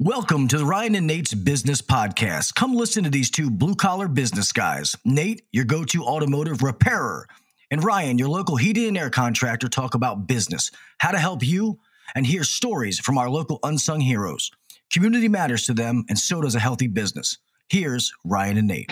Welcome to the Ryan and Nate's Business Podcast. Come listen to these two blue collar business guys. Nate, your go to automotive repairer, and Ryan, your local heating and air contractor, talk about business, how to help you, and hear stories from our local unsung heroes. Community matters to them, and so does a healthy business. Here's Ryan and Nate.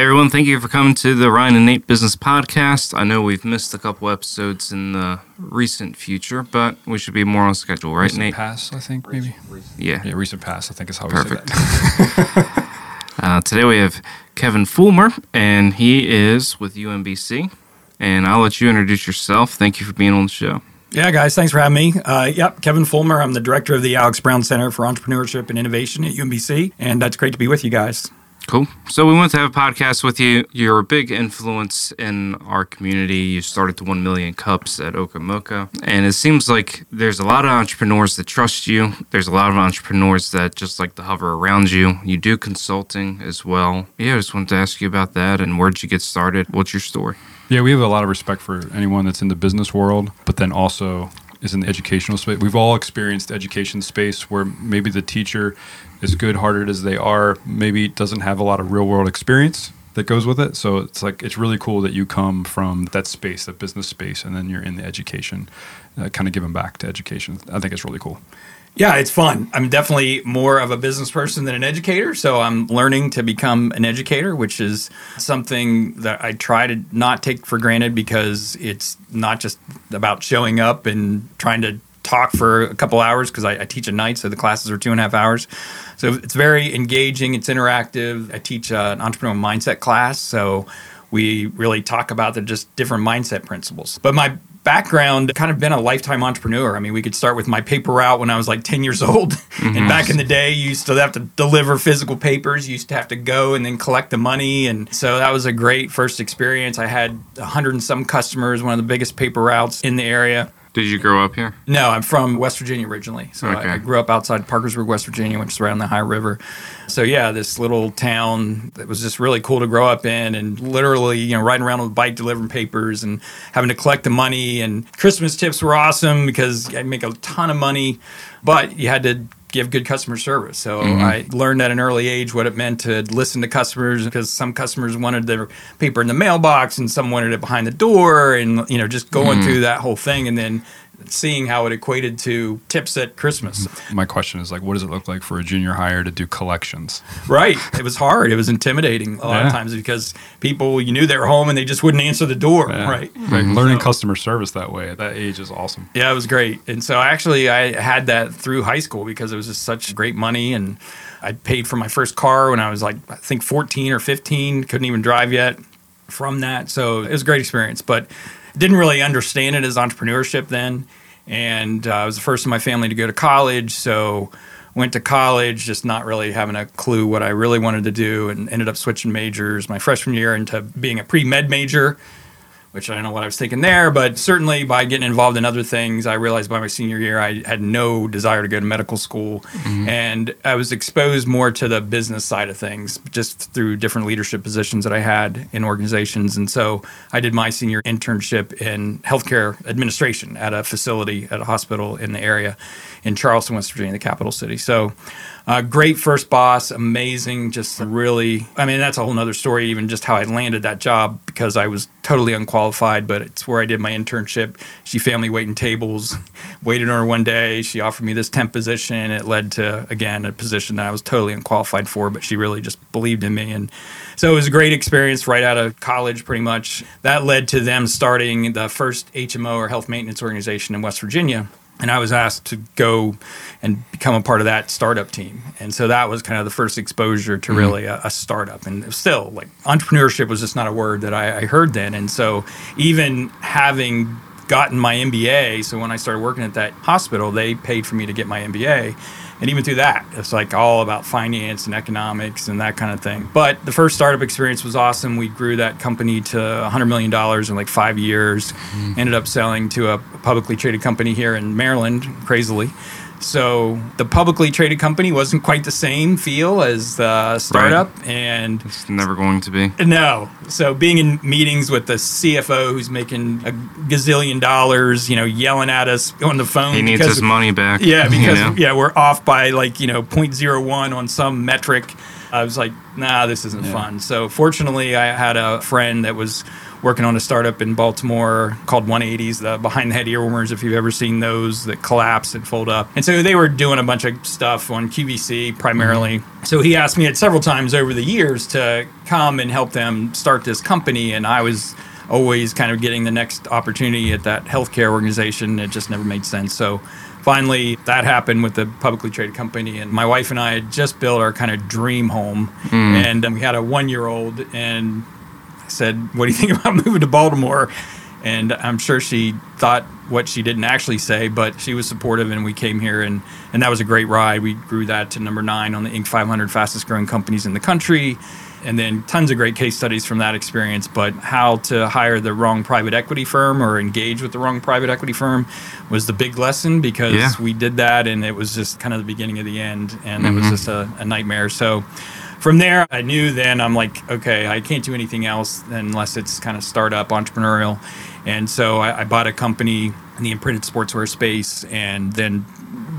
Hey everyone, thank you for coming to the Ryan and Nate Business Podcast. I know we've missed a couple episodes in the recent future, but we should be more on schedule, right, recent Nate? Pass, I think maybe. Yeah. Yeah, recent pass. I think is how we Perfect. say that. Uh, today we have Kevin Fulmer, and he is with UMBC. And I'll let you introduce yourself. Thank you for being on the show. Yeah, guys, thanks for having me. Uh, yep, Kevin Fulmer. I'm the director of the Alex Brown Center for Entrepreneurship and Innovation at UMBC, and that's great to be with you guys. Cool. So we wanted to have a podcast with you. You're a big influence in our community. You started the 1 million cups at Okamoka. And it seems like there's a lot of entrepreneurs that trust you. There's a lot of entrepreneurs that just like to hover around you. You do consulting as well. Yeah, I just wanted to ask you about that and where'd you get started? What's your story? yeah, we have a lot of respect for anyone that's in the business world, but then also is in the educational space. We've all experienced education space where maybe the teacher, as good-hearted as they are, maybe doesn't have a lot of real-world experience that goes with it. So it's like it's really cool that you come from that space, that business space, and then you're in the education, uh, kind of giving back to education. I think it's really cool. Yeah, it's fun. I'm definitely more of a business person than an educator, so I'm learning to become an educator, which is something that I try to not take for granted because it's not just about showing up and trying to talk for a couple hours because I, I teach at night, so the classes are two and a half hours. So it's very engaging, it's interactive. I teach uh, an entrepreneurial mindset class, so we really talk about the just different mindset principles. But my background kind of been a lifetime entrepreneur. I mean, we could start with my paper route when I was like 10 years old. And back in the day, you used to have to deliver physical papers. You used to have to go and then collect the money. And so that was a great first experience. I had 100 and some customers, one of the biggest paper routes in the area. Did you grow up here? No, I'm from West Virginia originally. So Okay. I, I grew up outside Parkersburg, West Virginia, which is right on the Ohio River. So yeah, this little town that was just really cool to grow up in, and literally, you know, riding around on a bike delivering papers and having to collect the money. And Christmas tips were awesome because I make a ton of money, but you had to give good customer service. So mm-hmm. I learned at an early age what it meant to listen to customers because some customers wanted their paper in the mailbox and some wanted it behind the door and you know just going mm-hmm. through that whole thing. And then seeing how it equated to tips at Christmas. My question is like, what does it look like for a junior hire to do collections? Right. It was hard. It was intimidating a lot Yeah. of times because people you knew they were home and they just wouldn't answer the door. Yeah. Right. Like learning customer service that way at that age is awesome. Yeah, it was great. And so actually I had that through high school because it was just such great money and I paid for my first car when I was like I think 14 or 15, couldn't even drive yet from that. So it was a great experience, but didn't really understand it as entrepreneurship then. And uh, I was the first in my family to go to college, so went to college just not really having a clue what I really wanted to do and ended up switching majors my freshman year into being a pre-med major which I don't know what I was thinking there, but certainly by getting involved in other things, I realized by my senior year I had no desire to go to medical school. Mm-hmm. And I was exposed more to the business side of things just through different leadership positions that I had in organizations. And so I did my senior internship in healthcare administration at a facility at a hospital in the area in Charleston, West Virginia, the capital city. So uh, great first boss, amazing, just really. I mean, that's a whole nother story, even just how I landed that job because I was totally unqualified, but it's where I did my internship. She me waiting tables, waited on her one day. She offered me this temp position. It led to, again, a position that I was totally unqualified for, but she really just believed in me. And so it was a great experience right out of college, pretty much. That led to them starting the first HMO or health maintenance organization in West Virginia and I was asked to go and become a part of that startup team. And so that was kind of the first exposure to mm-hmm. really a, a startup. And still, like entrepreneurship was just not a word that I, I heard then. And so even having gotten my MBA, so when I started working at that hospital, they paid for me to get my MBA. And even through that, it's like all about finance and economics and that kind of thing. But the first startup experience was awesome. We grew that company to $100 million in like five years. Mm-hmm. Ended up selling to a publicly traded company here in Maryland, crazily. So the publicly traded company wasn't quite the same feel as the startup, and It's never going to be. no. So being in meetings with the CFO who's making a gazillion dollars, you know, yelling at us on the phone. He needs his money back. Yeah, you because know? yeah, we're off by like you know 0.01 on some metric. I was like, nah, this isn't fun. So fortunately, I had a friend that was working on a startup in Baltimore called 180s, the behind the head earwarmers, if you've ever seen those that collapse and fold up. And so they were doing a bunch of stuff on QVC primarily. So he asked me at several times over the years to come and help them start this company. And I was always kind of getting the next opportunity at that healthcare organization. It just never made sense. So finally, that happened with the publicly traded company. And my wife and I had just built our kind of dream home. And um, we had a one year old. And Said, What do you think about moving to Baltimore? And I'm sure she thought what she didn't actually say, but she was supportive, and we came here, and, and that was a great ride. We grew that to number nine on the Inc. 500 fastest growing companies in the country, and then tons of great case studies from that experience. But how to hire the wrong private equity firm or engage with the wrong private equity firm was the big lesson because Yeah. we did that, and it was just kind of the beginning of the end, and it was mm-hmm. just a, a nightmare. So from there, I knew then I'm like, okay, I can't do anything else unless it's kind of startup entrepreneurial. And so I, I bought a company in the imprinted sportswear space and then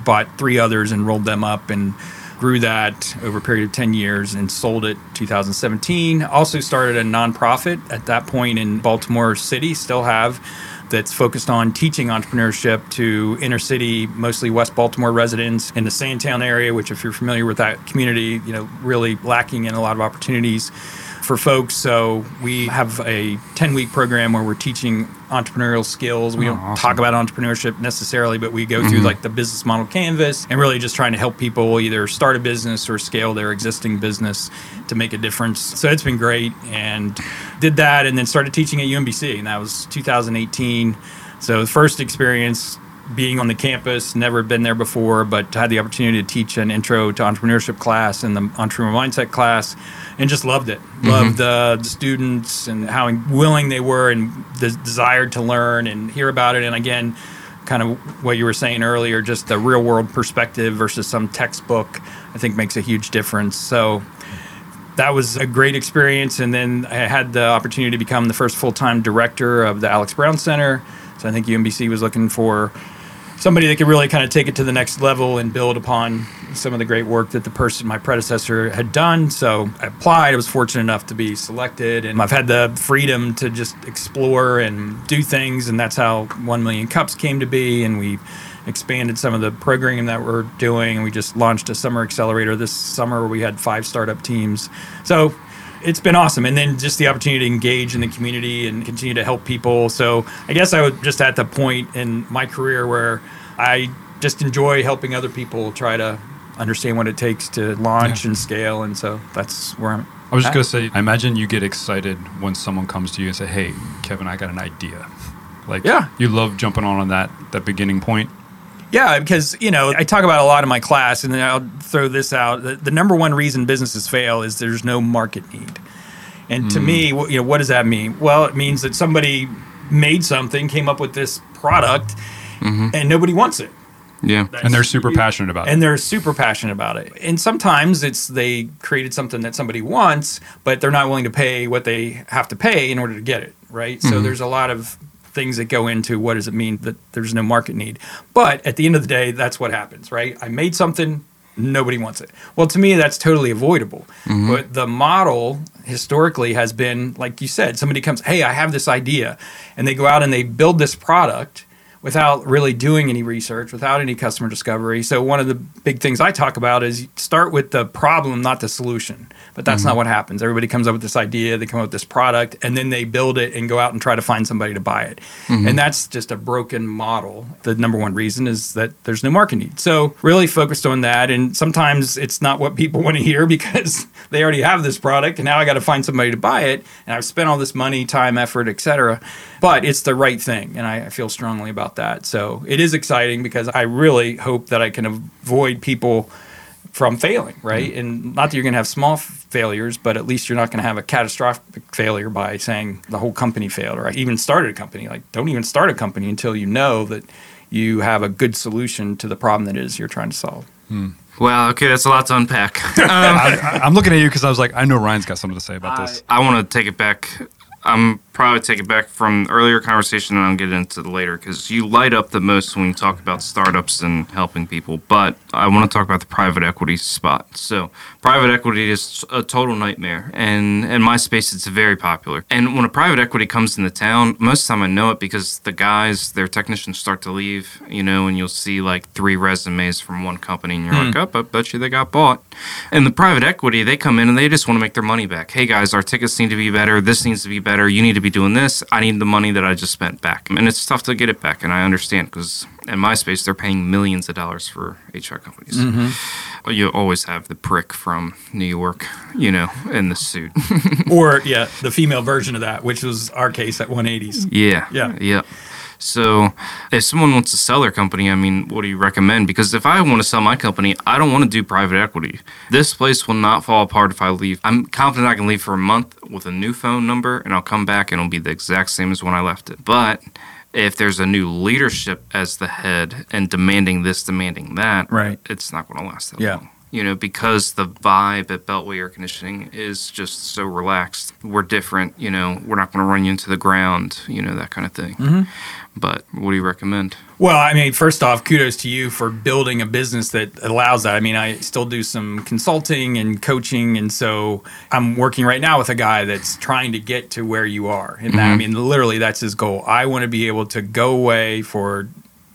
bought three others and rolled them up and grew that over a period of 10 years and sold it 2017 also started a nonprofit at that point in baltimore city still have that's focused on teaching entrepreneurship to inner city, mostly West Baltimore residents in the Sandtown area, which, if you're familiar with that community, you know, really lacking in a lot of opportunities for folks. So we have a 10 week program where we're teaching entrepreneurial skills. We Oh, don't awesome. talk about entrepreneurship necessarily, but we go through mm-hmm. like the business model canvas and really just trying to help people either start a business or scale their existing business to make a difference. So it's been great and did that and then started teaching at UMBC and that was 2018. So the first experience being on the campus, never been there before, but had the opportunity to teach an intro to entrepreneurship class and the entrepreneur mindset class, and just loved it. Loved mm-hmm. uh, the students and how willing they were and the desire to learn and hear about it. And again, kind of what you were saying earlier, just the real world perspective versus some textbook, I think makes a huge difference. So that was a great experience. And then I had the opportunity to become the first full time director of the Alex Brown Center. So I think UMBC was looking for somebody that could really kind of take it to the next level and build upon some of the great work that the person, my predecessor, had done. So I applied. I was fortunate enough to be selected, and I've had the freedom to just explore and do things. And that's how 1 Million Cups came to be. And we expanded some of the programming that we're doing. And we just launched a summer accelerator this summer where we had five startup teams. So it's been awesome. And then just the opportunity to engage in the community and continue to help people. So I guess I was just at the point in my career where I just enjoy helping other people try to understand what it takes to launch and scale. And so that's where I'm. I was just gonna say, I imagine you get excited when someone comes to you and say, "Hey, Kevin, I got an idea." Like, Yeah. you love jumping on on that that beginning point. Yeah, because you know I talk about a lot in my class, and then I'll throw this out. The, the number one reason businesses fail is there's no market need. And to hmm. me, wh- you know, what does that mean? Well, it means that somebody made something, came up with this product, mm-hmm. and nobody wants it. Yeah. And they're super passionate about it. and they're super passionate about it. And sometimes it's they created something that somebody wants, but they're not willing to pay what they have to pay in order to get it, right? So mm-hmm. there's a lot of things that go into what does it mean that there's no market need. But at the end of the day, that's what happens, right? I made something, nobody wants it. Well, to me, that's totally avoidable. Mm-hmm. But the model historically has been, like you said, somebody comes, hey, I have this idea, and they go out and they build this product without really doing any research, without any customer discovery. So one of the big things I talk about is start with the problem, not the solution. But that's not mm-hmm. what happens. Everybody comes up with this idea, they come up with this product, and then they build it and go out and try to find somebody to buy it. Mm-hmm. And that's just a broken model. The number one reason is that there's no market need. So really focused on that. And sometimes it's not what people want to hear because they already have this product and now I got to find somebody to buy it. And I've spent all this money, time, effort, etc. But it's the right thing. And I, I feel strongly about that. So it is exciting because I really hope that I can avoid people from failing, right? Mm-hmm. And not that you're going to have small f- failures, but at least you're not going to have a catastrophic failure by saying the whole company failed or I even started a company. Like, don't even start a company until you know that you have a good solution to the problem that it is you're trying to solve. Hmm. Well, okay, that's a lot to unpack. Um, I, I'm looking at you because I was like, I know Ryan's got something to say about this. I want to take it back. I'm probably take it back from earlier conversation and I'll get into the later because you light up the most when you talk about startups and helping people. But I want to talk about the private equity spot. So private equity is a total nightmare, and in my space, it's very popular. And when a private equity comes into town, most of the time I know it because the guys, their technicians start to leave, you know, and you'll see like three resumes from one company, and you're like, hmm. oh, I bet you they got bought. And the private equity, they come in and they just want to make their money back. Hey guys, our tickets need to be better. This needs to be better. You need to be doing this. I need the money that I just spent back. And it's tough to get it back. And I understand because in my space, they're paying millions of dollars for HR companies. Mm-hmm. You always have the prick from New York, you know, in the suit. or yeah, the female version of that, which was our case at 180s. Yeah. Yeah. Yeah. So, if someone wants to sell their company, I mean, what do you recommend? Because if I want to sell my company, I don't want to do private equity. This place will not fall apart if I leave. I'm confident I can leave for a month with a new phone number and I'll come back and it'll be the exact same as when I left it. But if there's a new leadership as the head and demanding this, demanding that, Right. it's not going to last that Yeah. long you know, because the vibe at Beltway Air Conditioning is just so relaxed. We're different, you know, we're not going to run you into the ground, you know, that kind of thing. Mm-hmm. But what do you recommend? Well, I mean, first off, kudos to you for building a business that allows that. I mean, I still do some consulting and coaching, and so I'm working right now with a guy that's trying to get to where you are. And that, I mm-hmm. mean, literally, that's his goal. I want to be able to go away for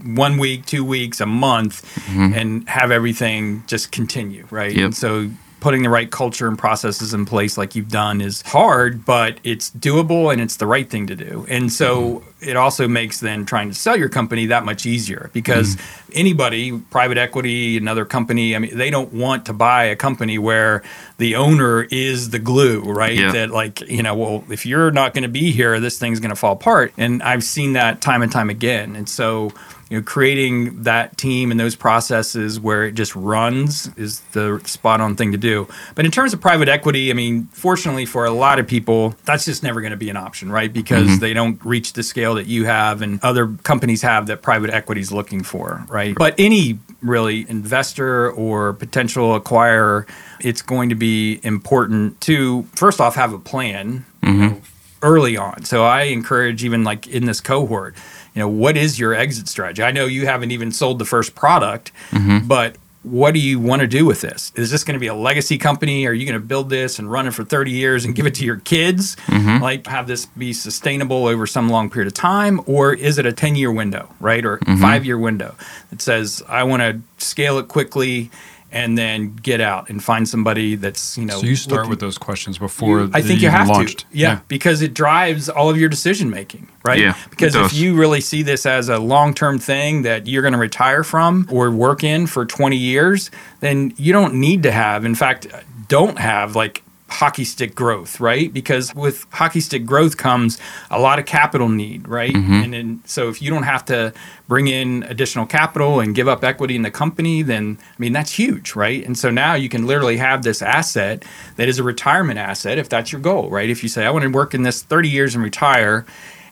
one week, two weeks, a month, mm-hmm. and have everything just continue, right? Yep. And so putting the right culture and processes in place like you've done is hard, but it's doable and it's the right thing to do. And so mm-hmm. it also makes then trying to sell your company that much easier because mm-hmm. anybody, private equity, another company, I mean, they don't want to buy a company where the owner is the glue, right? Yeah. That like, you know, well, if you're not going to be here, this thing's going to fall apart. And I've seen that time and time again. And so, you know, creating that team and those processes where it just runs is the spot on thing to do. But in terms of private equity, I mean, fortunately for a lot of people, that's just never going to be an option, right? Because mm-hmm. they don't reach the scale that you have and other companies have that private equity is looking for, right? But any really investor or potential acquirer, it's going to be important to first off have a plan you mm-hmm. know, early on. So I encourage even like in this cohort, you know, what is your exit strategy? I know you haven't even sold the first product, mm-hmm. but what do you want to do with this? Is this going to be a legacy company? Are you going to build this and run it for 30 years and give it to your kids? Mm-hmm. Like have this be sustainable over some long period of time? Or is it a 10 year window, right? Or mm-hmm. five year window that says, I want to scale it quickly and then get out and find somebody that's, you know, So you start looking- with those questions before I think you have launched. to. Yeah, because it drives all of your decision making, right? Yeah, Because if you really see this as a long term thing that you're going to retire from or work in for 20 years, then you don't need to have, in fact, don't have like hockey stick growth, right? Because with hockey stick growth comes a lot of capital need, right? Mm-hmm. And then so if you don't have to bring in additional capital and give up equity in the company, then I mean that's huge, right? And so now you can literally have this asset that is a retirement asset if that's your goal, right? If you say I want to work in this 30 years and retire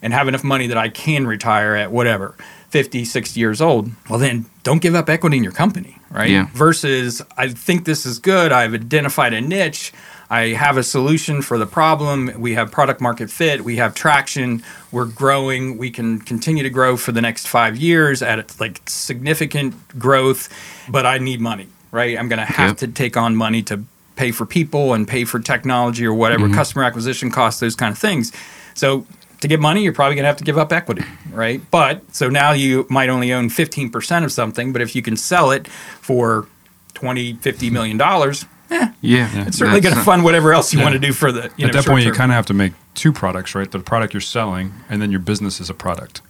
and have enough money that I can retire at whatever 50, 60 years old, well then don't give up equity in your company, right? Yeah. Versus I think this is good, I've identified a niche, I have a solution for the problem. We have product market fit. We have traction. We're growing. We can continue to grow for the next five years at like significant growth, but I need money, right? I'm going to have Yep. to take on money to pay for people and pay for technology or whatever, mm-hmm. customer acquisition costs, those kind of things. So to get money, you're probably going to have to give up equity, right? But so now you might only own 15% of something, but if you can sell it for 20, 50 million dollars, Yeah, yeah, it's certainly going to uh, fund whatever else you want to do for the you know, At that short point, you kind of have to make two products, right? The product you're selling, and then your business is a product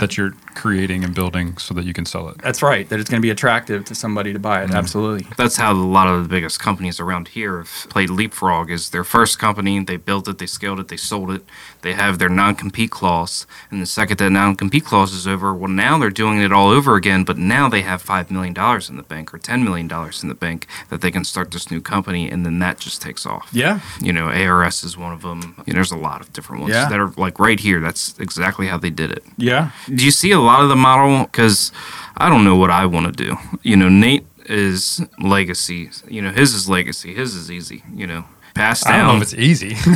that you're creating and building so that you can sell it. That's right. That it's going to be attractive to somebody to buy it. Mm-hmm. Absolutely. That's how a lot of the biggest companies around here have played leapfrog. Is their first company, they built it, they scaled it, they sold it. They have their non-compete clause, and the second that non-compete clause is over, well, now they're doing it all over again. But now they have five million dollars in the bank or ten million dollars in the bank that they can start this new company, and then that just takes off. Yeah. You know, ARS is one of them. You know, there's a lot of different ones Yeah. that are like right here. That's exactly how they did it. Yeah. do you see a lot of the model? Because I don't know what I want to do. You know, Nate is legacy. You know, his is legacy. His is easy. You know, pass I don't know down. if it's easy.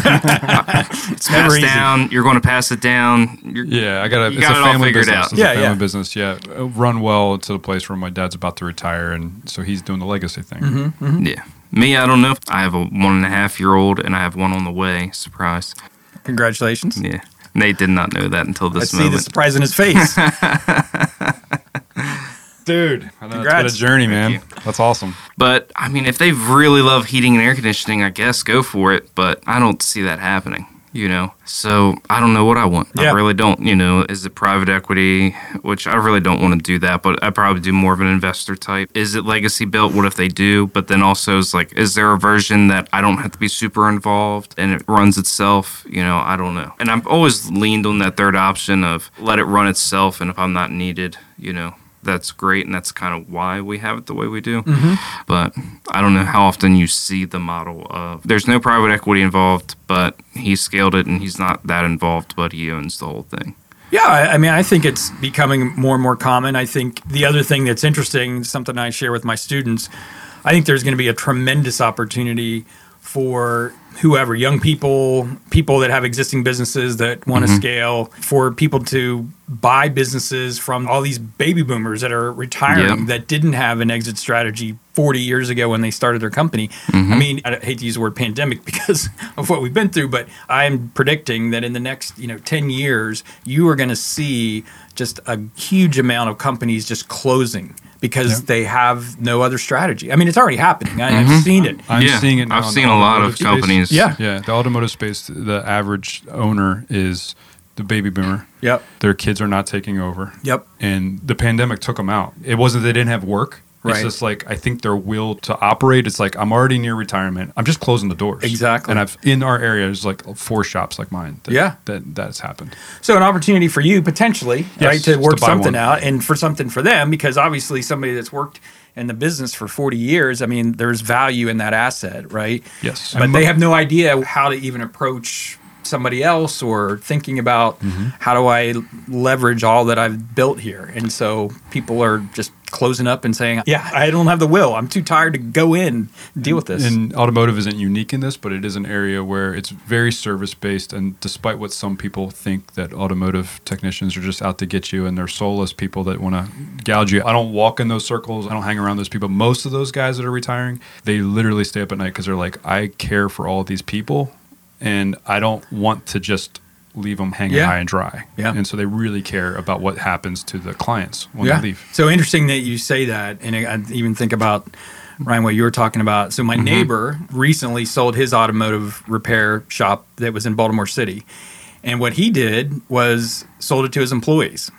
It's never pass easy. down. You're going to pass it down. You're, yeah, I got to. You It's got a it all family figured business. out. It's Yeah, a family yeah. business. Yeah, Uh, run well to the place where my dad's about to retire, and so he's doing the legacy thing. Mm-hmm. Yeah. Me, I don't know. I have a one and a half year old, and I have one on the way. Surprise. Congratulations. Yeah. Nate did not know that until this I this see the surprise in his face. Dude, I know it's a Congrats. journey, man. That's awesome. But I mean, if they really love heating and air conditioning, I guess go for it. But I don't see that happening. You know, so I don't know what I want. Yeah. I really don't. You know, is it private equity, which I really don't want to do that, but I probably do more of an investor type. Is it legacy built? What if they do? But then also is like, is there a version that I don't have to be super involved and it runs itself? You know, I don't know. And I've always leaned on that third option of let it run itself, and if I'm not needed, you know, that's great, and that's kind of why we have it the way we do. Mm-hmm. But I don't know how often you see the model of there's no private equity involved, but he scaled it and he's not that involved, but he owns the whole thing. Yeah, I, I mean, I think it's becoming more and more common. I think the other thing that's interesting, something I share with my students, I think there's going to be a tremendous opportunity for whoever, young people, people that have existing businesses that want to mm-hmm. scale, for people to buy businesses from all these baby boomers that are retiring Yep. that didn't have an exit strategy 40 years ago when they started their company. Mm-hmm. I mean, I hate to use the word pandemic because of what we've been through, but I'm predicting that in the next, you know, 10 years, you are going to see just a huge amount of companies just closing because they have no other strategy. I mean, it's already happening. I, I've mm-hmm. seen it. I'm Yeah, seeing it. Now I've seen a lot of space. companies. Yeah. Yeah, the automotive space, the average owner is the baby boomer. Yep. Their kids are not taking over. Yep. And the pandemic took them out. It wasn't they didn't have work. Right. It's just like I think their will to operate. It's like I'm already near retirement. I'm just closing the doors. Exactly. And I've in our area there's like four shops like mine. That, Yeah. That that's happened. So an opportunity for you potentially, Yes, right, to work to something one. out and for something for them because obviously somebody that's worked in the business for 40 years, I mean, there's value in that asset, right? Yes. But they have no idea how to even approach somebody else or thinking about Mm-hmm. how do I leverage all that I've built here. And so people are just closing up and saying, "Yeah, I don't have the will. I'm too tired to go in and deal with this." And automotive isn't unique in this, but it is an area where it's very service based. And despite what some people think that automotive technicians are just out to get you and they're soulless people that want to gouge you, I don't walk in those circles. I don't hang around those people. Most of those guys that are retiring, they literally stay up at night because they're like, I care for all these people and I don't want to just leave them hanging Yeah. high and dry. Yeah. And so they really care about what happens to the clients when they leave. So interesting that you say that, and I even think about Ryan what you were talking about. So Mm-hmm. my neighbor recently sold his automotive repair shop that was in Baltimore City, and what he did was sold it to his employees.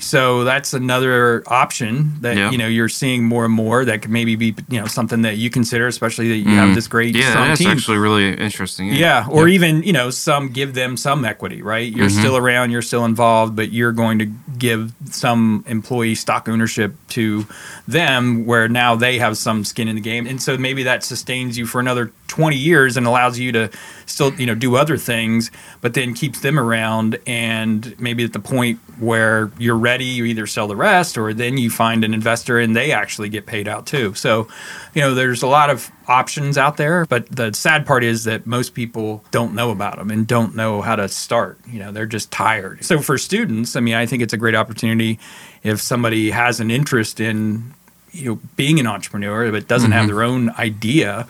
So that's another option that Yeah. you know you're seeing more and more. That could maybe be you know something that you consider, especially that you have this great Yeah, that's team. actually really interesting. Yeah, or even you know, some give them some equity, right? You're Mm-hmm. still around, you're still involved, but you're going to give some employee stock ownership to them, where now they have some skin in the game, and so maybe that sustains you for another 20 years and allows you to still you know do other things, but then keeps them around, and maybe at the point where you're ready, you either sell the rest, or then you find an investor and they actually get paid out too. So, you know, there's a lot of options out there, but the sad part is that most people don't know about them and don't know how to start. You know, they're just tired. So for students, I mean, I think it's a great opportunity if somebody has an interest in, you know, being an entrepreneur but doesn't have mm-hmm. their own idea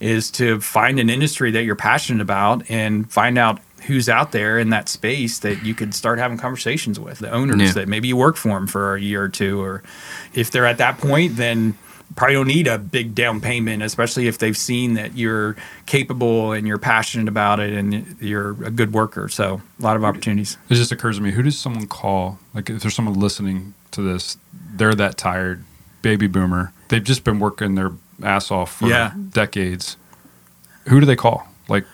is to find an industry that you're passionate about and find out who's out there in that space that you could start having conversations with the owners Yeah. that maybe you work for them for a year or two or if they're at that point then probably don't need a big down payment especially if they've seen that you're capable and you're passionate about it and you're a good worker so a lot of opportunities It just occurs to me, who does someone call? Like, if there's someone listening to this, they're that tired, baby boomer. They've just been working their ass off for Yeah. decades. Who do they call? Like,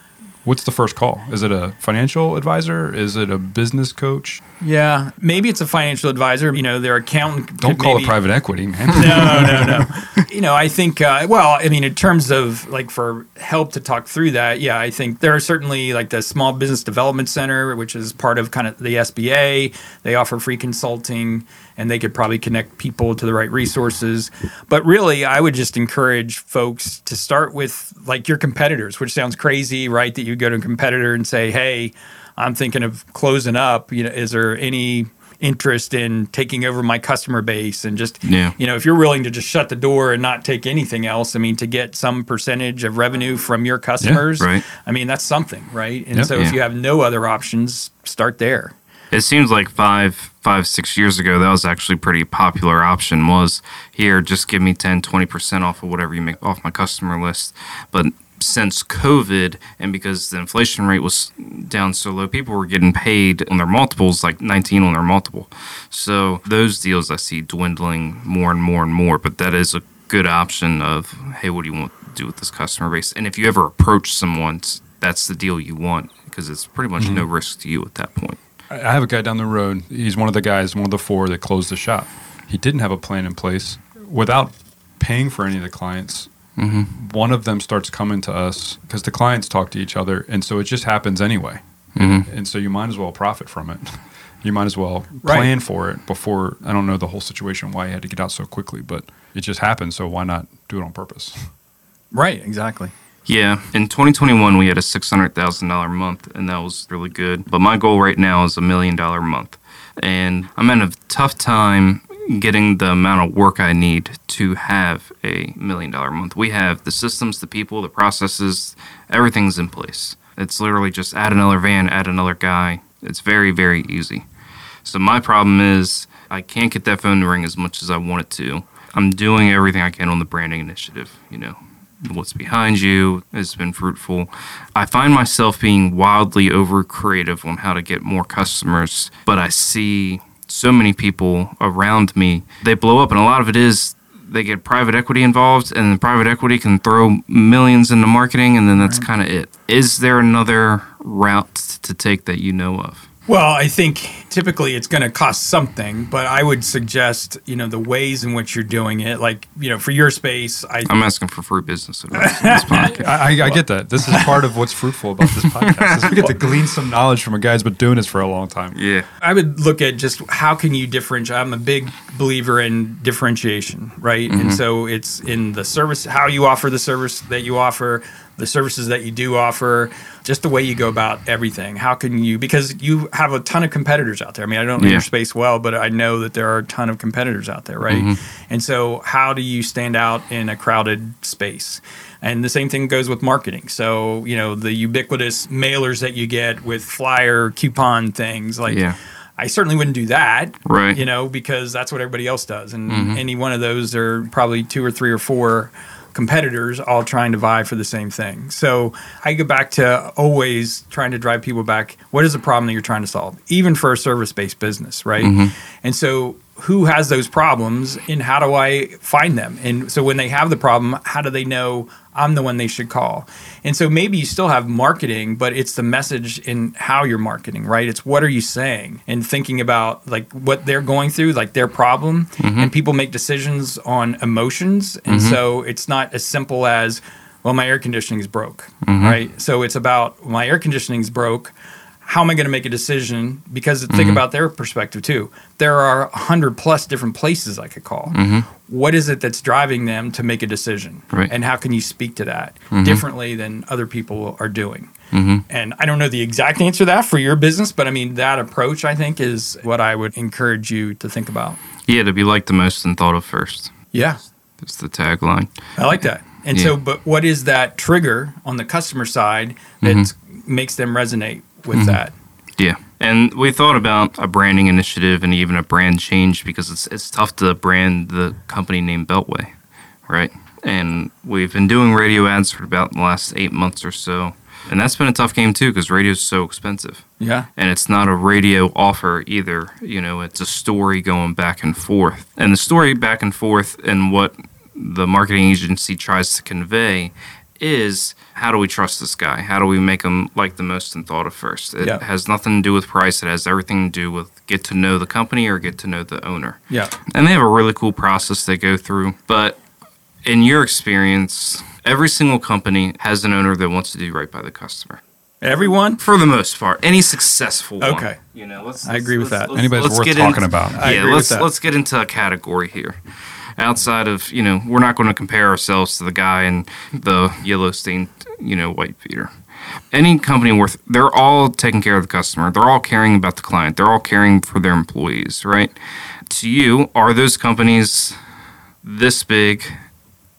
What's the first call? Is it a financial advisor? Is it a business coach? Yeah, maybe it's a financial advisor. You know, their accountant. Don't call maybe- it private equity, man. no, no, no. you know, I think, uh, well, I mean, in terms of like for help to talk through that, yeah, I think there are certainly like the Small Business Development Center, which is part of kind of the SBA. They offer free consulting and they could probably connect people to the right resources. But really, I would just encourage folks to start with like your competitors, which sounds crazy, right? That you go to a competitor and say, hey, I'm thinking of closing up. You know, is there any interest in taking over my customer base and just Yeah. you know if you're willing to just shut the door and not take anything else i mean to get some percentage of revenue from your customers right. i mean that's something right and Yep. so Yeah. if you have no other options start there It seems like five, five, six years ago, that was actually a pretty popular option was here, just give me 10, 20% off of whatever you make off my customer list. But since COVID and because the inflation rate was down so low, people were getting paid on their multiples, like 19 on their multiple. So those deals I see dwindling more and more and more. But that is a good option of, hey, what do you want to do with this customer base? And if you ever approach someone, that's the deal you want because it's pretty much mm-hmm. no risk to you at that point. I have a guy down the road. He's one of the guys, one of the four that closed the shop. He didn't have a plan in place without paying for any of the clients. Mm-hmm. One of them starts coming to us because the clients talk to each other, and so it just happens anyway. Mm-hmm. And so you might as well profit from it. You might as well Right. plan for it before. I don't know the whole situation why he had to get out so quickly, but it just happened. So why not do it on purpose? right exactly Yeah, in 2021 we had a six hundred thousand dollar month, and that was really good. But my goal right now is a million dollar month, and I'm in a tough time getting the amount of work I need to have a million dollar month. We have the systems, the people, the processes, everything's in place. It's literally just add another van, add another guy. It's very very easy. So my problem is I can't get that phone to ring as much as I want it to. I'm doing everything I can on the branding initiative, you know. What's behind you has been fruitful. I find myself being wildly over creative on how to get more customers, but I see so many people around me. They blow up, and a lot of it is they get private equity involved, and the private equity can throw millions into marketing, and then that's kind of it. Is there another route to take that you know of? Well, I think typically it's going to cost something, but I would suggest, you know, the ways in which you're doing it, like, you know, for your space, I I'm asking for free business advice in this podcast. I, I, I get that. This is part of what's fruitful about this podcast. Is we get to glean some knowledge from a guy who's been doing this for a long time. Yeah. I would look at just how can you differentiate. I'm a big believer in differentiation, right? And mm-hmm. so it's in the service, how you offer the service that you offer, the services that you do offer, just the way you go about everything. How can you, because you have a ton of competitors out there. I mean, I don't know Yeah. your space well, but I know that there are a ton of competitors out there, right? Mm-hmm. And so how do you stand out in a crowded space? And the same thing goes with marketing. So, you know, the ubiquitous mailers that you get with flyer coupon things like Yeah. I certainly wouldn't do that. Right. You know, because that's what everybody else does. And mm-hmm. any one of those are probably two or three or four competitors all trying to vie for the same thing. So I go back to always trying to drive people back. What is the problem that you're trying to solve? Even for a service based business, right? Mm-hmm. And so who has those problems and how do I find them? And so when they have the problem, how do they know I'm the one they should call? And so maybe you still have marketing, but it's the message in how you're marketing, right? It's what are you saying and thinking about like what they're going through, like their problem. Mm-hmm. And people make decisions on emotions. And mm-hmm. so it's not as simple as, well, my air conditioning is broke, mm-hmm. right? So it's about my air conditioning is broke how am I going to make a decision? Because think mm-hmm. about their perspective too. There are a hundred plus different places I could call. Mm-hmm. What is it that's driving them to make a decision? Right. And how can you speak to that mm-hmm. differently than other people are doing? And I don't know the exact answer to that for your business, but I mean, that approach I think is what I would encourage you to think about. Yeah, to be liked the most and thought of first. Yeah. That's the tagline. I like that. And Yeah. so, but what is that trigger on the customer side that makes them resonate with mm-hmm. that? Yeah. And we thought about a branding initiative and even a brand change because it's it's tough to brand the company name Beltway, right? And we've been doing radio ads for about the last eight months or so. And that's been a tough game too because radio is so expensive. Yeah. and it's not a radio offer either. You know, it's a story going back and forth, and the story back and forth and what the marketing agency tries to convey is how do we trust this guy? How do we make him like the most and thought of first? It Yeah. has nothing to do with price. It has everything to do with get to know the company or get to know the owner. Yeah. And they have a really cool process they go through. But in your experience, every single company has an owner that wants to do right by the customer. Everyone? For the most part, any successful one. Okay. You know, let's, I agree with let's- that. let's- Anybody's worth get talking in- about. I yeah, agree let's that. let's get into a category here. Outside of you know, we're not going to compare ourselves to the guy in the yellow stained you know white beater. Any company worth, they're all taking care of the customer. They're all caring about the client. They're all caring for their employees, right? To you, are those companies this big,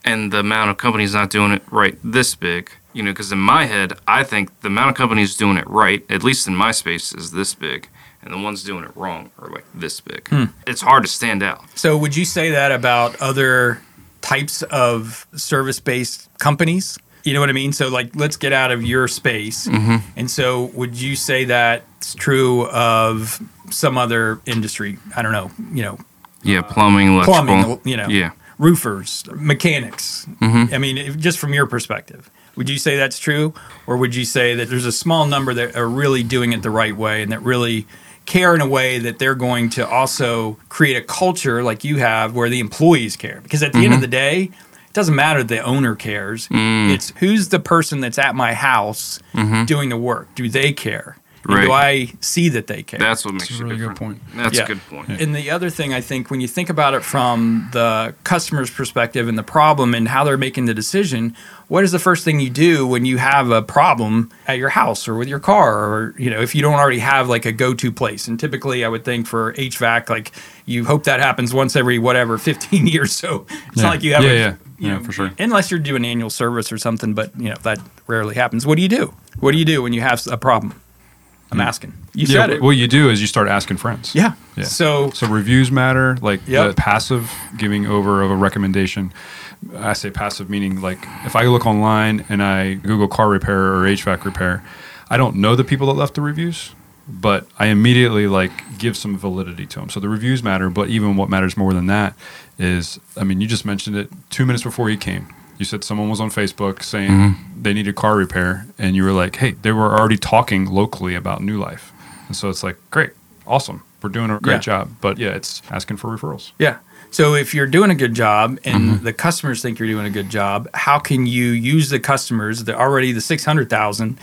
and the amount of companies not doing it right this big? You know, because in my head, I think the amount of companies doing it right, at least in my space, is this big, and the ones doing it wrong are like this big. Hmm. It's hard to stand out. So would you say that about other types of service-based companies? You know what I mean? So like let's get out of your space. Mm-hmm. And so would you say that's true of some other industry? I don't know, you know, Yeah, plumbing, electrical. plumbing, you know, Yeah. roofers, mechanics. Mm-hmm. I mean, if, just from your perspective, would you say that's true, or would you say that there's a small number that are really doing it the right way and that really care in a way that they're going to also create a culture like you have where the employees care? Because at the Mm-hmm. end of the day. It doesn't matter the owner cares. Mm. It's who's the person that's at my house doing the work. Do they care? Mm-hmm. Right. do I see that they care? That's what makes a you really good different. point. That's Yeah. a good point. And the other thing I think when you think about it from the customer's perspective and the problem and how they're making the decision, what is the first thing you do when you have a problem at your house or with your car or you know if you don't already have like a go-to place and typically I would think for HVAC like you hope that happens once every whatever 15 years so it's Yeah. not like you have Yeah, a, yeah. You Yeah, know, for sure. unless you're doing annual service or something but you know that rarely happens what do you do what do you do when you have a problem I'm mm. asking you yeah, said it what you do is you start asking friends. yeah. Yeah. so So reviews matter, like Yep. the passive giving over of a recommendation. I say passive meaning like if I look online and I Google car repair or HVAC repair, I don't know the people that left the reviews, but I immediately like give some validity to them. So the reviews matter, but even what matters more than that is, I mean, you just mentioned it two minutes before you came. You said someone was on Facebook saying mm-hmm. they needed car repair, and you were like, "Hey, they were already talking locally about New Life," and so it's like, "Great, awesome, we're doing a great Yeah. job." But yeah, it's asking for referrals. Yeah. So if you're doing a good job and Mm-hmm. the customers think you're doing a good job, how can you use the customers, that already the 600,000,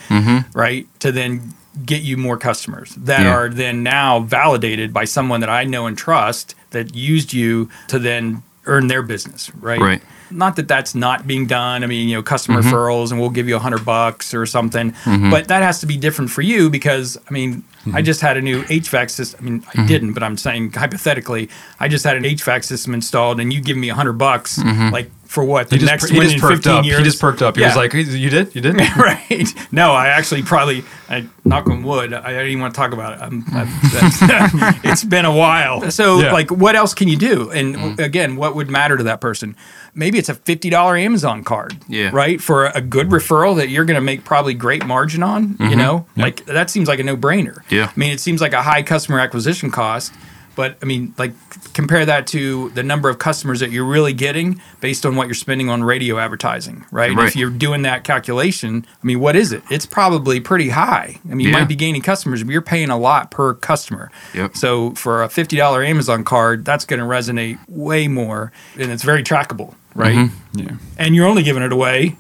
right, to then get you more customers that Yeah. are then now validated by someone that I know and trust that used you to then earn their business, right? Right. Not that that's not being done. I mean, you know, customer Mm-hmm. referrals and we'll give you a hundred bucks or something, but that has to be different for you because I mean, Mm-hmm. I just had a new HVAC system. I mean, I didn't, but I'm saying hypothetically, I just had an HVAC system installed, and you give me a hundred bucks, like for what the Mm-hmm. He just, next he one just in perked 15 up. years? He just perked up. He Yeah. was like, "You did? You did?" right. No, I actually probably, I, knock on wood, I don't even want to talk about it. I'm, I've, it's been a while. So, Yeah. like, what else can you do? And again, what would matter to that person? Maybe it's a $50 Amazon card, Yeah. right? For a good referral that you're going to make probably great margin on, you mm-hmm. know? Like, that seems like a no brainer. Yeah. I mean, it seems like a high customer acquisition cost. But I mean, like, compare that to the number of customers that you're really getting based on what you're spending on radio advertising, right? Right. If you're doing that calculation, I mean, what is it? It's probably pretty high. I mean, you Yeah. might be gaining customers, but you're paying a lot per customer. Yep. So for a $50 Amazon card, that's going to resonate way more and it's very trackable, right? Mm-hmm. Yeah. And you're only giving it away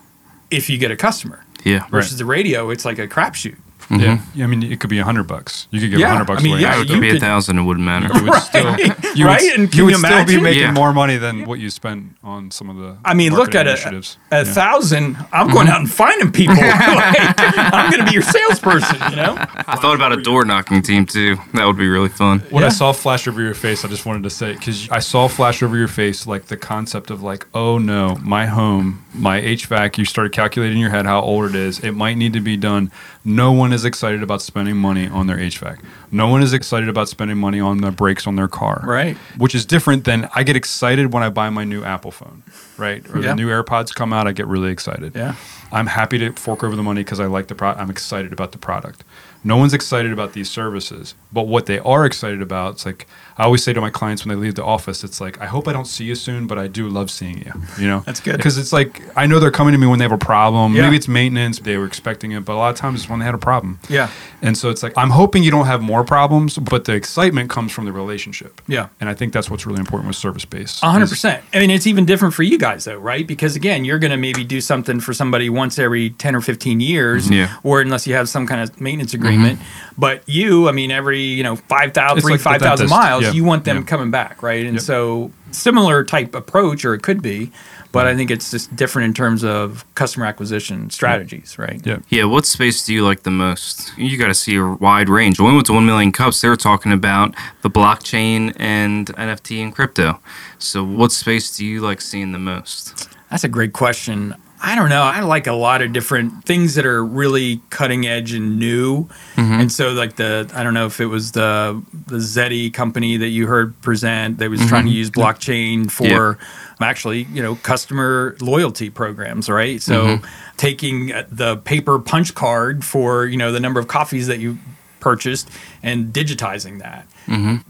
if you get a customer Yeah. versus the radio, it's like a crapshoot. Mm-hmm. Yeah. I mean, it could be a hundred bucks. You could give a Yeah, hundred bucks I mean, away. yeah. It you could be a thousand. It wouldn't matter. You would still, you right? Would, and can you you, would still be making Yeah. more money than what you spend on some of the. I mean, look at it. initiatives. A Yeah. thousand. I'm going mm-hmm. out and finding people. Like, I'm going to be your salesperson. You know. I thought about a door knocking team too. That would be really fun. When Yeah. I saw flash over your face, I just wanted to say because I saw flash over your face like the concept of like, oh no, my home, my HVAC. You started calculating in your head how old it is. It might need to be done. No one is excited about spending money on their HVAC. No one is excited about spending money on the brakes on their car. Right. Which is different than I get excited when I buy my new Apple phone, right? Or Yeah. the new AirPods come out, I get really excited. Yeah. I'm happy to fork over the money because I like the product. I'm excited about the product. No one's excited about these services. But what they are excited about, it's like I always say to my clients when they leave the office, it's like, I hope I don't see you soon, but I do love seeing you. You know? That's good. Because it's like I know they're coming to me when they have a problem. Yeah. Maybe it's maintenance, they were expecting it, but a lot of times it's when they had a problem. Yeah. And so it's like I'm hoping you don't have more problems, but the excitement comes from the relationship. Yeah. And I think that's what's really important with service based. A hundred percent. I mean, it's even different for you guys, though, right? Because again, you're going to maybe do something for somebody once every ten or fifteen years, mm-hmm. Yeah. or unless you have some kind of maintenance agreement. Mm-hmm. But you, I mean, every you know five thousand, It's three like five thousand miles, Yeah. You want them Yeah. coming back, right? And Yep. so similar type approach, or it could be, but I think it's just different in terms of customer acquisition strategies, right? Yeah. Yeah, what space do you like the most? You got to see a wide range. When we went to 1 million cups, they were talking about the blockchain and NFT and crypto. So, what space do you like seeing the most? That's a great question. I don't know. I like a lot of different things that are really cutting edge and new. Mm-hmm. And so, like the, I don't know if it was the the Zeti company that you heard present that was trying to mm-hmm. use blockchain for actually, you know, customer loyalty programs, right? So, mm-hmm. taking uh, the paper punch card for you know the number of coffees that you purchased and digitizing that.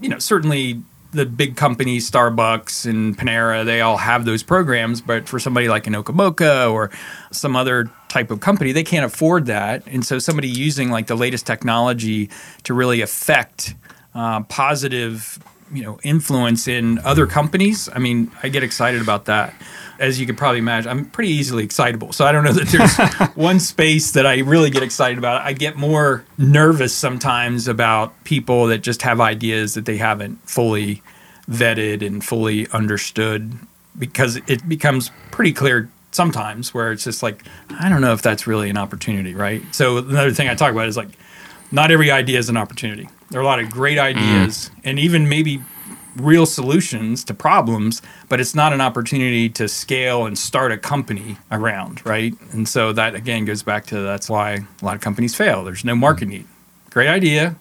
You know, certainly the big companies, Starbucks and Panera, they all have those programs. But for somebody like an Okamoka or some other type of company, they can't afford that. And so somebody using like the latest technology to really affect uh, positive, you know, influence in other companies. I mean, I get excited about that. As you could probably imagine, I'm pretty easily excitable. So I don't know that there's one space that I really get excited about. I get more nervous sometimes about people that just have ideas that they haven't fully vetted and fully understood because it becomes pretty clear sometimes where it's just like, I don't know if that's really an opportunity, right? So another thing I talk about is like, not every idea is an opportunity. There are a lot of great mm. ideas and even maybe real solutions to problems, but it's not an opportunity to scale and start a company around, right? And so that again goes back to that's why a lot of companies fail. There's no market mm. need. Great idea,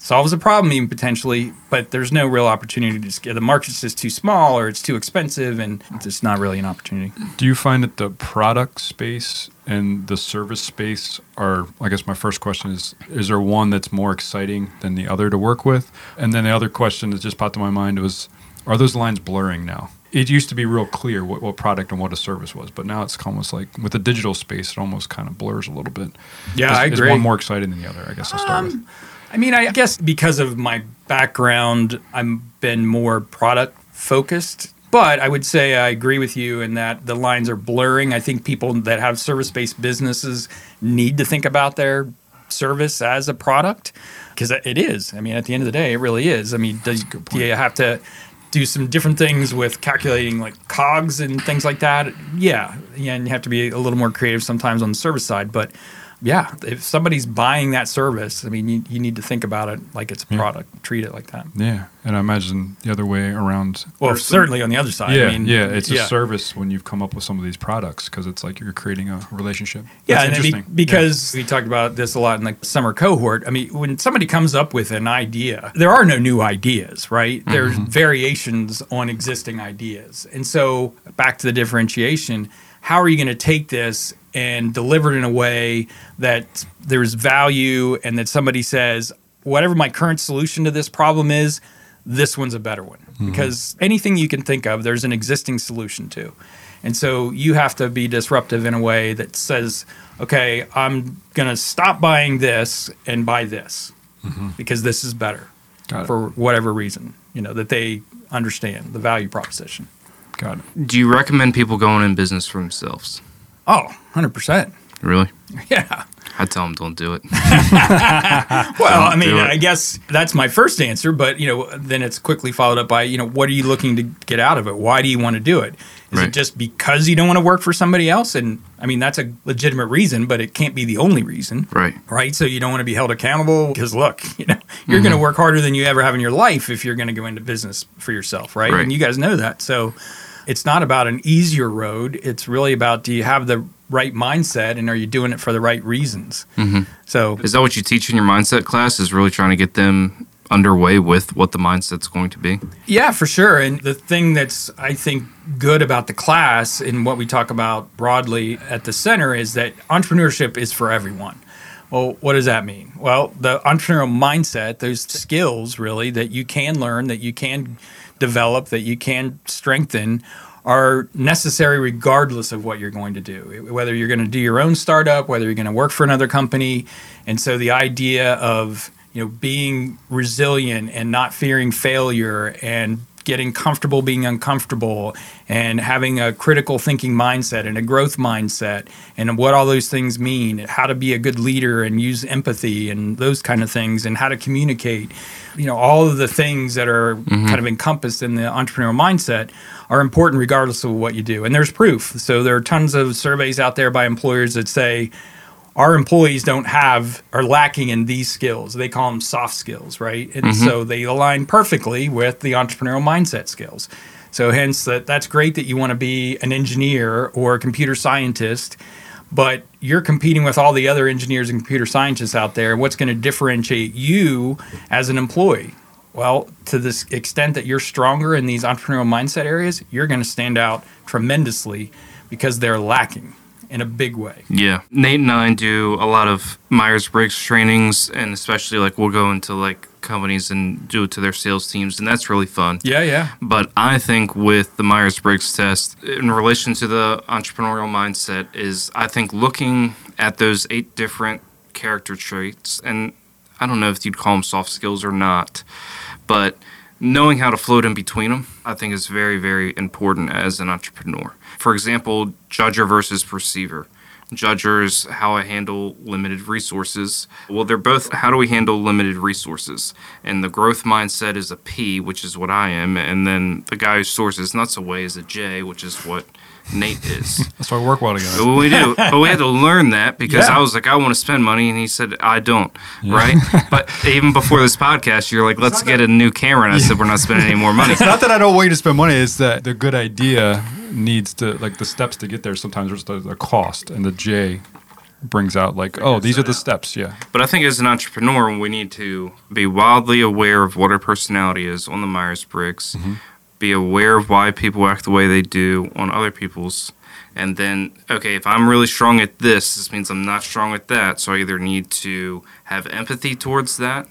solves a problem even potentially, but there's no real opportunity to scale. The market's just too small or it's too expensive and it's just not really an opportunity. Do you find that the product space and the service space are, I guess my first question is, is there one that's more exciting than the other to work with? And then the other question that just popped to my mind was, are those lines blurring now? It used to be real clear what, what product and what a service was, but now it's almost like with the digital space, it almost kind of blurs a little bit. Yeah, is, I Is one more exciting than the other? I guess I'll start um, with. I mean, I guess because of my background, I've been more product focused. But I would say I agree with you in that the lines are blurring. I think people that have service based businesses need to think about their service as a product because it is. I mean, at the end of the day, it really is. I mean, does, do you have to do some different things with calculating like COGS and things like that? Yeah. Yeah. And you have to be a little more creative sometimes on the service side. But yeah, if somebody's buying that service, I mean, you, you need to think about it like it's a product, treat it like that. Yeah, and I imagine the other way around. Well, or- certainly on the other side. Yeah, I mean, yeah, it's yeah. a service when you've come up with some of these products because it's like you're creating a relationship. Yeah, That's and be- interesting. because we talked about this a lot in the summer cohort. I mean, when somebody comes up with an idea, there are no new ideas, right? Mm-hmm. There's variations on existing ideas. And so, back to the differentiation, how are you going to take this and deliver it in a way that there's value and that somebody says, whatever my current solution to this problem is, this one's a better one? Mm-hmm. Because anything you can think of, there's an existing solution to. And so you have to be disruptive in a way that says, okay, I'm going to stop buying this and buy this mm-hmm. because this is better for whatever reason, you know, that they understand the value proposition. Got it. Do you recommend people going in business for themselves? Oh, 100%. Really? Yeah. I tell them don't do it. Well, I mean. I guess that's my first answer, but you know, then it's quickly followed up by, you know, what are you looking to get out of it? Why do you want to do it? Is it just because you don't want to work for somebody else? And I mean, that's a legitimate reason, but it can't be the only reason. Right. right? So you don't want to be held accountable because look, you know, you're mm-hmm. going to work harder than you ever have in your life if you're going to go into business for yourself, right? Right. And you guys know that. So it's not about an easier road. It's really about do you have the right mindset and are you doing it for the right reasons? Mm-hmm. So Is that what you teach in your mindset class? Is really trying to get them underway with what the mindset's going to be? Yeah, for sure. And the thing that's, I think, good about the class and what we talk about broadly at the center is that entrepreneurship is for everyone. Well, what does that mean? Well, the entrepreneurial mindset, those skills really that you can learn, that you can develop, that you can strengthen are necessary regardless of what you're going to do. Whether you're going to do your own startup, whether you're going to work for another company. And so the idea of you know being resilient and not fearing failure and getting comfortable being uncomfortable and having a critical thinking mindset and a growth mindset and what all those things mean how to be a good leader and use empathy and those kind of things and how to communicate. You know all of the things that are mm-hmm. kind of encompassed in the entrepreneurial mindset are important regardless of what you do. And there's proof. So there are tons of surveys out there by employers that say our employees don't have are lacking in these skills. They call them soft skills, right? And mm-hmm. so they align perfectly with the entrepreneurial mindset skills. So hence that that's great that you want to be an engineer or a computer scientist, but you're competing with all the other engineers and computer scientists out there. What's going to differentiate you as an employee? Well, to this extent that you're stronger in these entrepreneurial mindset areas, you're going to stand out tremendously because they're lacking in a big way. Yeah. Nate and I do a lot of Myers Briggs trainings, and especially like we'll go into like companies and do it to their sales teams, and that's really fun. Yeah, yeah. But I think with the Myers Briggs test, in relation to the entrepreneurial mindset, is I think looking at those eight different character traits, and I don't know if you'd call them soft skills or not, but knowing how to float in between them, I think is very, very important as an entrepreneur. For example, judger versus perceiver. Judger is how I handle limited resources. Well, they're both how do we handle limited resources? And the growth mindset is a P, which is what I am. And then the guy who sources nuts away is a J, which is what Nate is. That's why we work well together. Well, we do, but we had to learn that because yeah. I was like, I want to spend money, and he said, I don't. Yeah. Right? but even before this podcast, you're like, let's get that, a new camera, and I yeah. said, we're not spending any more money. It's not that I don't want you to spend money; it's that the good idea needs to like the steps to get there. Sometimes there's the, the cost, and the J brings out like, oh, these are the steps. Yeah. But I think as an entrepreneur, we need to be wildly aware of what our personality is on the Myers Briggs. Mm-hmm be aware of why people act the way they do on other people's. And then okay if i'm really strong at this this means i'm not strong at that. So i either need to have empathy towards that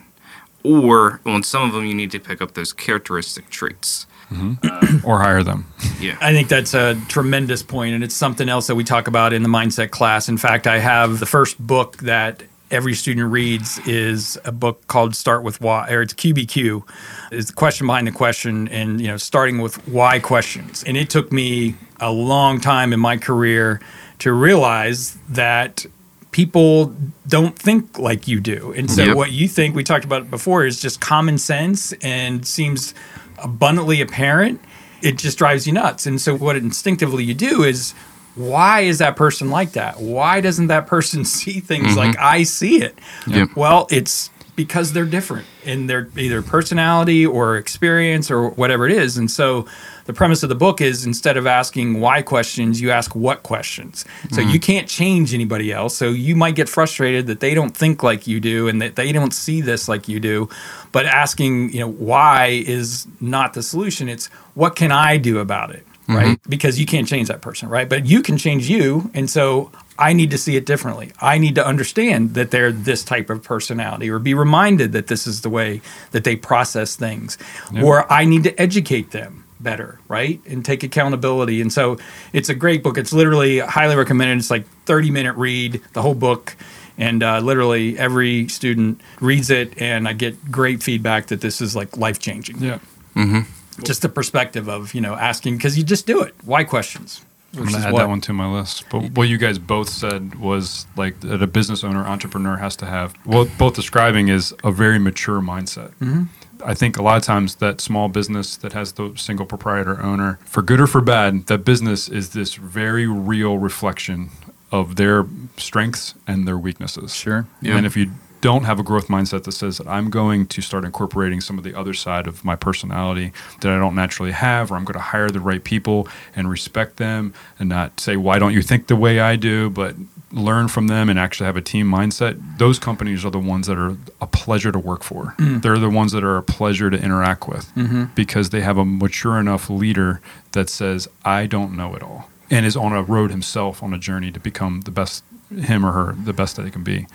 or on some of them you need to pick up those characteristic traits. Mm-hmm. uh, or hire them. Yeah. I think that's a tremendous point and it's something else that we talk about in the mindset class. In fact i have the first book that every student reads is a book called Start with Why, or it's QBQ, is the question behind the question, and you know, starting with why questions. And it took me a long time in my career to realize that people don't think like you do. And so yep. what you think we talked about before is just common sense and seems abundantly apparent. It just drives you nuts. And so what instinctively you do is why is that person like that? Why doesn't that person see things mm-hmm. like I see it? Yep. Well, it's because they're different in their either personality or experience or whatever it is. And so the premise of the book is instead of asking why questions, you ask what questions. So mm-hmm. you can't change anybody else. So you might get frustrated that they don't think like you do and that they don't see this like you do. But asking, you know, why is not the solution. It's what can I do about it? Right? Mm-hmm. Because you can't change that person, right? But you can change you. And so I need to see it differently. I need to understand that they're this type of personality or be reminded that this is the way that they process things. Yep. Or I need to educate them better, right? And take accountability. And so it's a great book. It's literally highly recommended. It's like 30 minute read, the whole book. And uh, literally every student reads it, and I get great feedback that this is like life changing. Yeah. Mm-hmm just the perspective of you know asking because you just do it. Why questions? I'm gonna add what, that one to my list. But what you guys both said was like that a business owner, entrepreneur has to have. What both describing is a very mature mindset. Mm-hmm. I think a lot of times that small business that has the single proprietor owner, for good or for bad, that business is this very real reflection of their strengths and their weaknesses. Sure. Yeah. And if you don't have a growth mindset that says that I'm going to start incorporating some of the other side of my personality that I don't naturally have, or I'm going to hire the right people and respect them and not say, why don't you think the way I do, but learn from them and actually have a team mindset, those companies are the ones that are a pleasure to work for. Mm. They're the ones that are a pleasure to interact with mm-hmm. because they have a mature enough leader that says, I don't know it all and is on a road himself on a journey to become the best him or her the best that they can be.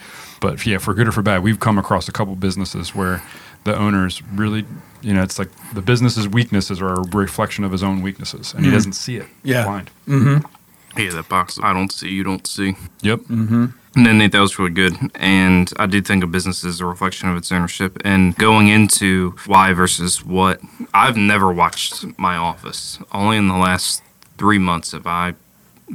But yeah, for good or for bad, we've come across a couple businesses where the owners really, you know, it's like the business's weaknesses are a reflection of his own weaknesses, and he doesn't see it. Yeah. blind. Mm-hmm. Yeah, that box I don't see, you don't see. Yep. Mm-hmm. And then Nate, that was really good. And I do think a business is a reflection of its ownership. And going into why versus what, I've never watched My Office. Only in the last three months have I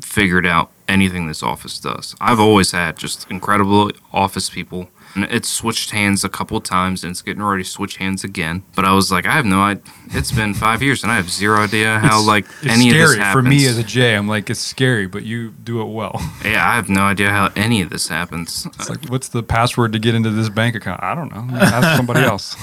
figured out anything this office does. I've always had just incredible office people. And it's switched hands a couple times and it's getting ready to switch hands again. But I was like, I have no idea. It's been five years and I have zero idea how It's- like it's any scary of this happens. for me as a J. I'm like, it's scary, but you do it well. yeah, I have no idea how any of this happens. It's like, what's the password to get into this bank account? I don't know. Ask somebody else.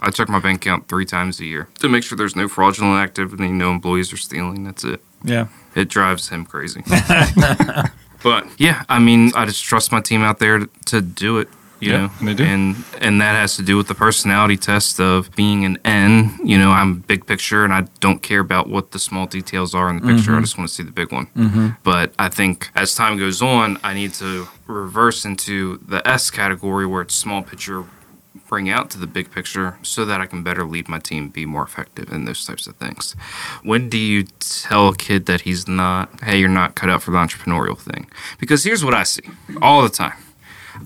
I check my bank account three times a year to make sure there's no fraudulent activity, no employees are stealing. That's it. Yeah. It drives him crazy. but yeah, I mean, I just trust my team out there to, to do it. You Yeah, know, they do. and and that has to do with the personality test of being an N. You know, I'm big picture, and I don't care about what the small details are in the picture. I mm-hmm. just want to see the big one. Mm-hmm. But I think as time goes on, I need to reverse into the S category where it's small picture, bring out to the big picture so that I can better lead my team, be more effective in those types of things. When do you tell a kid that he's not, hey, you're not cut out for the entrepreneurial thing? Because here's what I see all the time.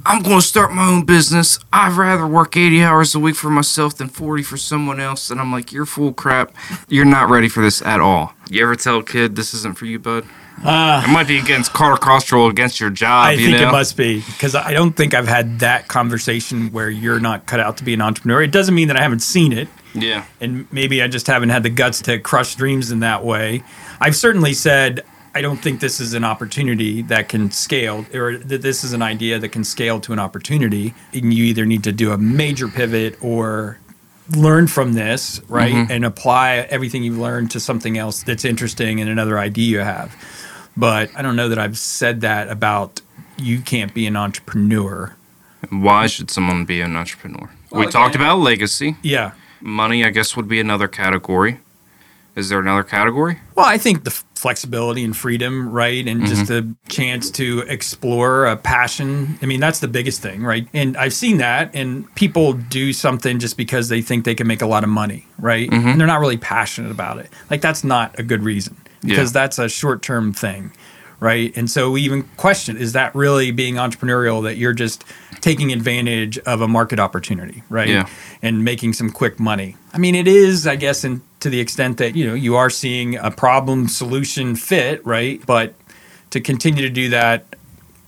I'm going to start my own business. I'd rather work 80 hours a week for myself than 40 for someone else. And I'm like, you're full crap. You're not ready for this at all. You ever tell a kid this isn't for you, bud? Uh, it might be against Carter Costro, against your job. I you think know? it must be because I don't think I've had that conversation where you're not cut out to be an entrepreneur. It doesn't mean that I haven't seen it, Yeah. and maybe I just haven't had the guts to crush dreams in that way. I've certainly said I don't think this is an opportunity that can scale, or that this is an idea that can scale to an opportunity. And you either need to do a major pivot or learn from this, right, mm-hmm. and apply everything you've learned to something else that's interesting and another idea you have. But I don't know that I've said that about you can't be an entrepreneur. Why should someone be an entrepreneur? we Well, talked about legacy. Yeah. Money, I guess, would be another category. Is there another category? Well, I think the flexibility and freedom, right? And just mm-hmm. the chance to explore a passion. I mean, that's the biggest thing, right? And I've seen that, and people do something just because they think they can make a lot of money, right? Mm-hmm. And they're not really passionate about it. Like, that's not a good reason because Yeah. that's a short term thing, right? And so we even question is that really being entrepreneurial that you're just taking advantage of a market opportunity, right? Yeah. and making some quick money. I mean, it is, I guess, in, to the extent that you know you are seeing a problem solution fit, right? But to continue to do that,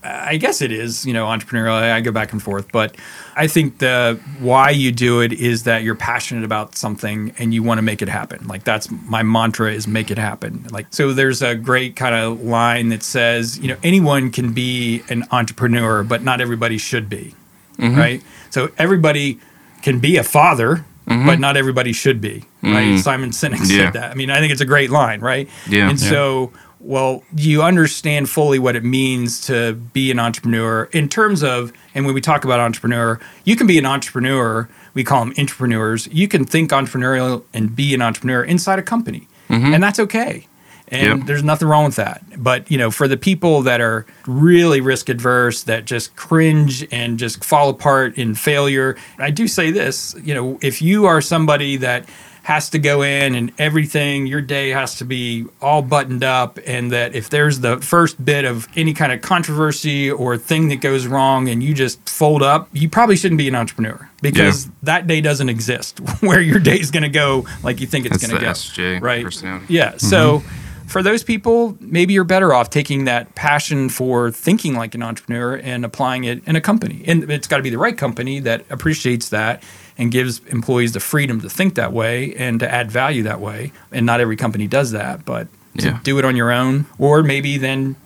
I guess it is, you know, entrepreneurial. I go back and forth, but I think the why you do it is that you're passionate about something and you want to make it happen. Like that's my mantra is make it happen. Like so there's a great kind of line that says, you know, anyone can be an entrepreneur, but not everybody should be. Mm-hmm. Right? So everybody can be a father, Mm-hmm. but not everybody should be. Right? Mm-hmm. Simon Sinek Yeah. said that. I mean, I think it's a great line, right? Yeah. And Yeah. so well, you understand fully what it means to be an entrepreneur in terms of, and when we talk about entrepreneur, you can be an entrepreneur, we call them entrepreneurs. You can think entrepreneurial and be an entrepreneur inside a company, mm-hmm. and that's okay. And Yep. there's nothing wrong with that. But, you know, for the people that are really risk adverse, that just cringe and just fall apart in failure, I do say this, you know, if you are somebody that has to go in and everything, your day has to be all buttoned up, and that if there's the first bit of any kind of controversy or thing that goes wrong and you just fold up, you probably shouldn't be an entrepreneur because that day doesn't exist where your day is going to go like you think it's going to go. SJ right? personality. Yeah. So mm-hmm. For those people, maybe you're better off taking that passion for thinking like an entrepreneur and applying it in a company. And it's got to be the right company that appreciates that and gives employees the freedom to think that way and to add value that way. And not every company does that, but to Yeah. do it on your own or maybe then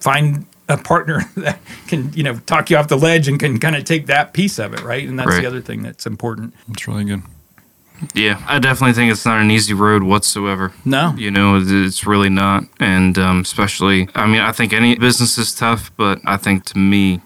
find a partner that can, you know, talk you off the ledge and can kind of take that piece of it, right? And that's Right. the other thing that's important. It's really good. Yeah, I definitely think it's not an easy road whatsoever. No. You know, it's really not. And um, especially, I mean, I think any business is tough, but I think to me,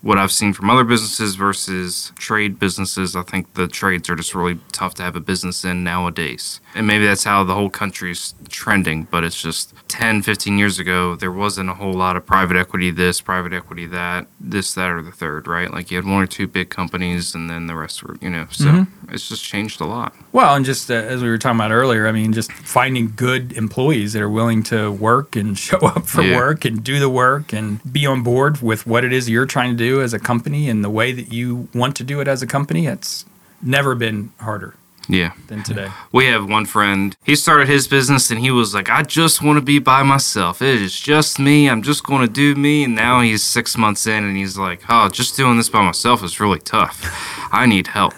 what I've seen from other businesses versus trade businesses, I think the trades are just really tough to have a business in nowadays. And maybe that's how the whole country's trending, but it's just 10, 15 years ago, there wasn't a whole lot of private equity this, private equity that, this, that, or the third, right? Like you had one or two big companies and then the rest were, you know, so it's just changed a lot. Well, and just uh, as we were talking about earlier, I mean, just finding good employees that are willing to work and show up for Yeah. work and do the work and be on board with what it is you're trying to do as a company and the way that you want to do it as a company. It's never been harder Yeah. than today. We have one friend. He started his business and he was like, I just want to be by myself. It is just me. I'm just going to do me. And now he's six months in and he's like, oh, just doing this by myself is really tough. I need help.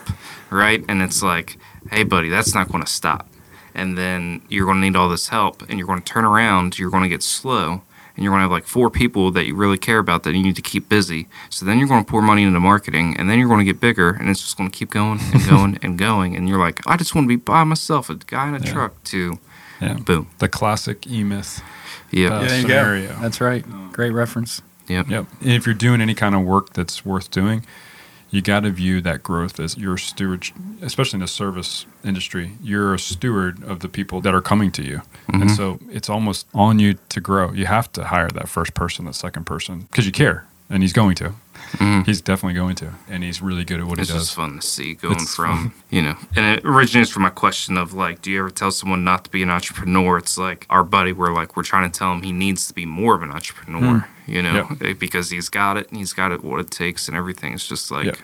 Right. And it's like, hey, buddy, that's not going to stop. And then you're going to need all this help and you're going to turn around. You're going to get slow. And you're going to have like four people that you really care about that you need to keep busy. So then you're going to pour money into marketing and then you're going to get bigger and it's just going to keep going and going and going. And you're like, I just want to be by myself, a guy in a Yeah. truck to Yeah. boom. The classic E Myth. Yeah. Uh, Yeah, there you scenario. go. That's right. Great reference. Yep. Yep. And if you're doing any kind of work that's worth doing, you got to view that growth as your steward, especially in the service industry. You're a steward of the people that are coming to you. And mm-hmm. so it's almost on you to grow. You have to hire that first person, that second person, because you care. And he's going to. He's definitely going to. And he's really good at what It's he does. just fun to see going It's from, you know, and it originates from my question of like, do you ever tell someone not to be an entrepreneur? It's like our buddy, we're like, we're trying to tell him he needs to be more of an entrepreneur, you know, eh, because he's got it and he's got it, what it takes and everything. It's just like, Yeah.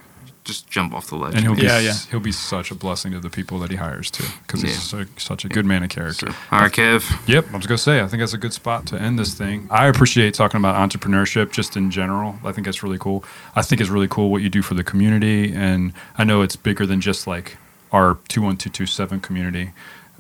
Just jump off the ledge. And he'll be, Yeah, yeah. he'll be such a blessing to the people that he hires too, because he's Yeah. so, such a good man of character. All right, Kev. Yep, I was gonna say I think that's a good spot to end this thing. I appreciate talking about entrepreneurship just in general. I think that's really cool. I think it's really cool what you do for the community, and I know it's bigger than just like our two one two two seven community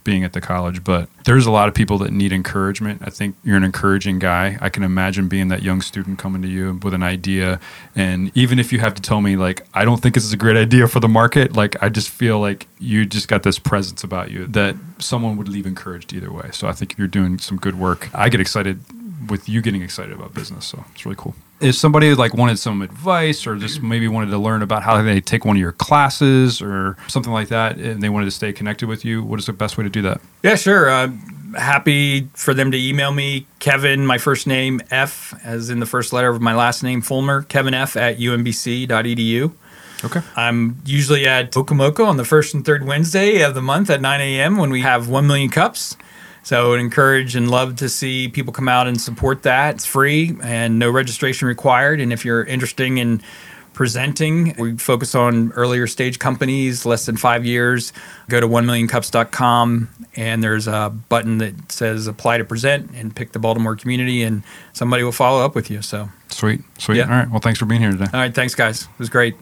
being at the college, but there's a lot of people that need encouragement. I think you're an encouraging guy. I can imagine being that young student coming to you with an idea, and even if you have to tell me like I don't think this is a great idea for the market, like I just feel like you just got this presence about you that someone would leave encouraged either way. So I think you're doing some good work. I get excited with you getting excited about business, so it's really cool. If somebody like wanted some advice or just maybe wanted to learn about how they take one of your classes or something like that, and they wanted to stay connected with you, what is the best way to do that? Yeah, sure. Uh, happy for them to email me, Kevin, my first name, F, as in the first letter of my last name, Fulmer, Kevin F at umbc.edu. Okay. I'm usually at Okomoko on the first and third Wednesday of the month at 9 a.m. when we have 1 million cups. So I would encourage and love to see people come out and support that. It's free and no registration required. And if you're interested in presenting, we focus on earlier stage companies, less than five years. Go to 1millioncups.com and there's a button that says apply to present and pick the Baltimore community and somebody will follow up with you. So, Sweet. Sweet. Yeah. All right. Well, thanks for being here today. all right, thanks guys. It was great.